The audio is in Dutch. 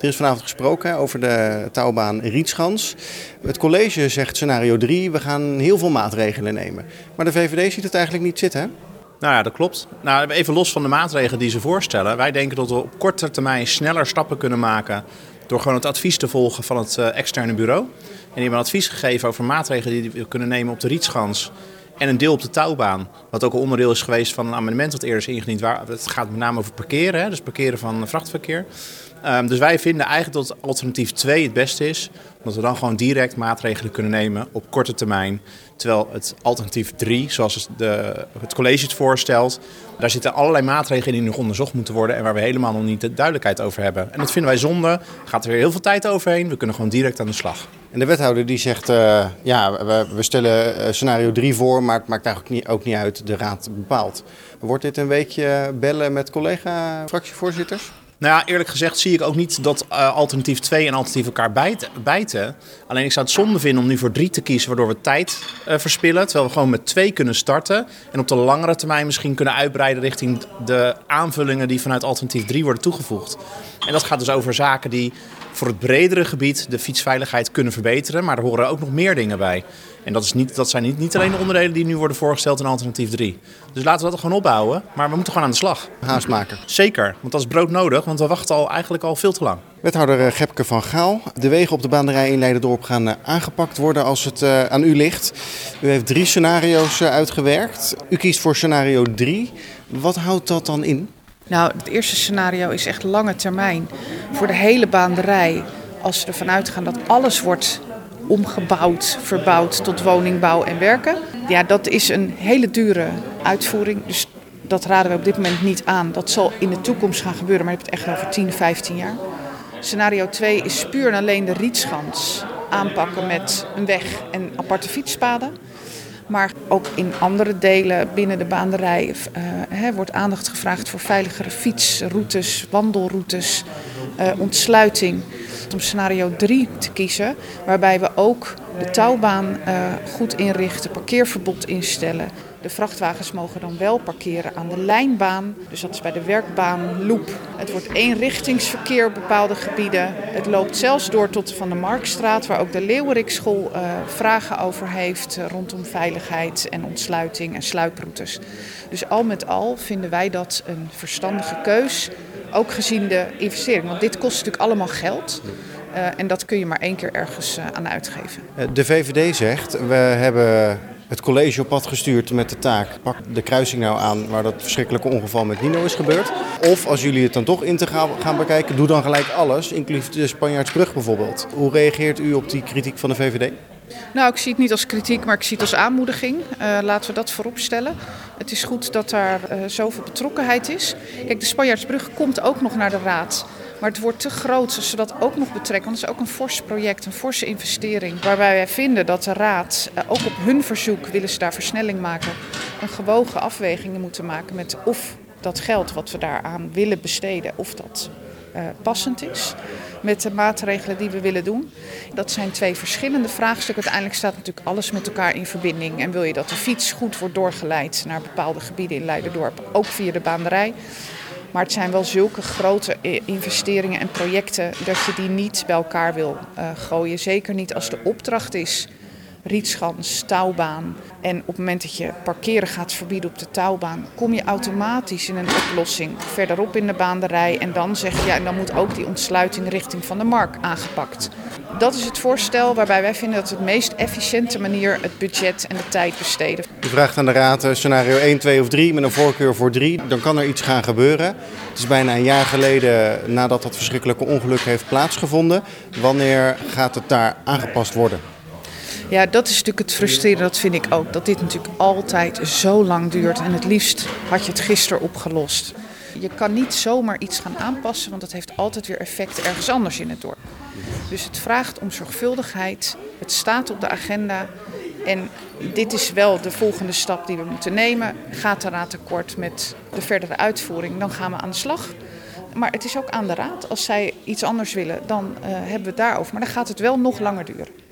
Er is vanavond gesproken over de touwbaan Rietschans. Het college zegt scenario 3, we gaan heel veel maatregelen nemen. Maar de VVD ziet het eigenlijk niet zitten, hè? Nou ja, dat klopt. Nou, even los van de maatregelen die ze voorstellen. Wij denken dat we op korte termijn sneller stappen kunnen maken door gewoon het advies te volgen van het eh, externe bureau. En die hebben advies gegeven over maatregelen die we kunnen nemen op de Rietschans en een deel op de touwbaan. Wat ook een onderdeel is geweest van een amendement dat eerder is ingediend. Waar, het gaat met name over parkeren, hè, dus parkeren van vrachtverkeer. Um, dus wij vinden eigenlijk dat alternatief 2 het beste is. Omdat we dan gewoon direct maatregelen kunnen nemen op korte termijn. Terwijl het alternatief 3, zoals de, het college het voorstelt, daar zitten allerlei maatregelen in die nog onderzocht moeten worden en waar we helemaal nog niet de duidelijkheid over hebben. En dat vinden wij zonde. Gaat er weer heel veel tijd overheen. We kunnen gewoon direct aan de slag. En de wethouder die zegt, uh, ja, we, we, stellen eh, scenario 3 voor, maar het maakt eigenlijk niet, ook niet uit, de raad bepaalt. Wordt dit een weekje bellen met collega-fractievoorzitters? Nou ja, eerlijk gezegd zie ik ook niet dat uh, alternatief 2 en alternatief elkaar bijten, Alleen ik zou het zonde vinden om nu voor 3 te kiezen, waardoor we tijd uh, verspillen. Terwijl we gewoon met 2 kunnen starten. En op de langere termijn misschien kunnen uitbreiden richting de aanvullingen die vanuit alternatief 3 worden toegevoegd. En dat gaat dus over zaken die voor het bredere gebied de fietsveiligheid kunnen verbeteren. Maar er horen ook nog meer dingen bij. En dat, is niet, dat zijn niet, niet alleen de onderdelen die nu worden voorgesteld in alternatief 3. Dus laten we dat gewoon opbouwen. Maar we moeten gewoon aan de slag. Haast maken. Zeker, want dat is brood nodig. Want we wachten al eigenlijk al veel te lang. Wethouder eh, Gepke van Gaal. De wegen op de baanderij in Leiderdorp gaan eh, aangepakt worden als het uh, aan u ligt. U heeft drie scenario's uitgewerkt. U kiest voor scenario 3. Wat houdt dat dan in? Nou, het eerste scenario is echt lange termijn. Voor de hele baanderij. Als we ervan uitgaan dat alles wordt omgebouwd, verbouwd tot woningbouw en werken. Ja, dat is een hele dure uitvoering. Dus dat raden we op dit moment niet aan. Dat zal in de toekomst gaan gebeuren, maar je hebt het echt over 10, 15 jaar. Scenario 2 is puur en alleen de rietschans aanpakken met een weg en aparte fietspaden. Maar ook in andere delen binnen de baanderij uh, wordt aandacht gevraagd voor veiligere fietsroutes, wandelroutes, ontsluiting. Om scenario 3 te kiezen, waarbij we ook de touwbaan uh, goed inrichten, parkeerverbod instellen. De vrachtwagens mogen dan wel parkeren aan de lijnbaan, dus dat is bij de werkbaan Loop. Het wordt eenrichtingsverkeer op bepaalde gebieden. Het loopt zelfs door tot Van de Marktstraat, waar ook de Leeuwerikschool uh, vragen over heeft rondom veiligheid en ontsluiting en sluiproutes. Dus al met al vinden wij dat een verstandige keus, ook gezien de investering. Want dit kost natuurlijk allemaal geld. Uh, en dat kun je maar één keer ergens aan uitgeven. De VVD zegt, we hebben het college op pad gestuurd met de taak. Pak de kruising nou aan waar dat verschrikkelijke ongeval met Nino is gebeurd. Of als jullie het dan toch in te gaan bekijken, doe dan gelijk alles, inclusief de Spanjaardsbrug bijvoorbeeld. Hoe reageert u op die kritiek van de VVD? Nou, ik zie het niet als kritiek, maar ik zie het als aanmoediging. Uh, laten we dat voorop stellen. Het is goed dat daar uh, zoveel betrokkenheid is. Kijk, de Spanjaardsbrug komt ook nog naar de Raad. Maar het wordt te groot als ze dat ook nog betrekken. Want het is ook een fors project, een forse investering. Waarbij wij vinden dat de Raad, uh, ook op hun verzoek, willen ze daar versnelling maken. Een gewogen afwegingen moeten maken met of dat geld wat we daaraan willen besteden, of dat passend is met de maatregelen die we willen doen. Dat zijn twee verschillende vraagstukken. Uiteindelijk staat natuurlijk alles met elkaar in verbinding. En wil je dat de fiets goed wordt doorgeleid naar bepaalde gebieden in Leiderdorp, ook via de baanderij. Maar het zijn wel zulke grote investeringen en projecten dat je die niet bij elkaar wil uh, gooien. Zeker niet als de opdracht is rietschans, touwbaan. En op het moment dat je parkeren gaat verbieden op de touwbaan, kom je automatisch in een oplossing verderop in de baanderij. En dan zeg je, ja, en dan moet ook die ontsluiting richting van de markt aangepakt. Dat is het voorstel waarbij wij vinden dat het meest efficiënte manier het budget en de tijd besteden. U vraagt aan de Raad eh, scenario 1, 2 of 3 met een voorkeur voor 3. Dan kan er iets gaan gebeuren. Het is bijna een jaar geleden nadat dat verschrikkelijke ongeluk heeft plaatsgevonden. Wanneer gaat het daar aangepast worden? Ja, dat is natuurlijk het frustrerende, dat vind ik ook. Dat dit natuurlijk altijd zo lang duurt en het liefst had je het gisteren opgelost. Je kan niet zomaar iets gaan aanpassen, want dat heeft altijd weer effect ergens anders in het dorp. Dus het vraagt om zorgvuldigheid. Het staat op de agenda. En dit is wel de volgende stap die we moeten nemen. Gaat de raad akkoord met de verdere uitvoering, dan gaan we aan de slag. Maar het is ook aan de raad. Als zij iets anders willen, dan uh, hebben we het daarover. Maar dan gaat het wel nog langer duren.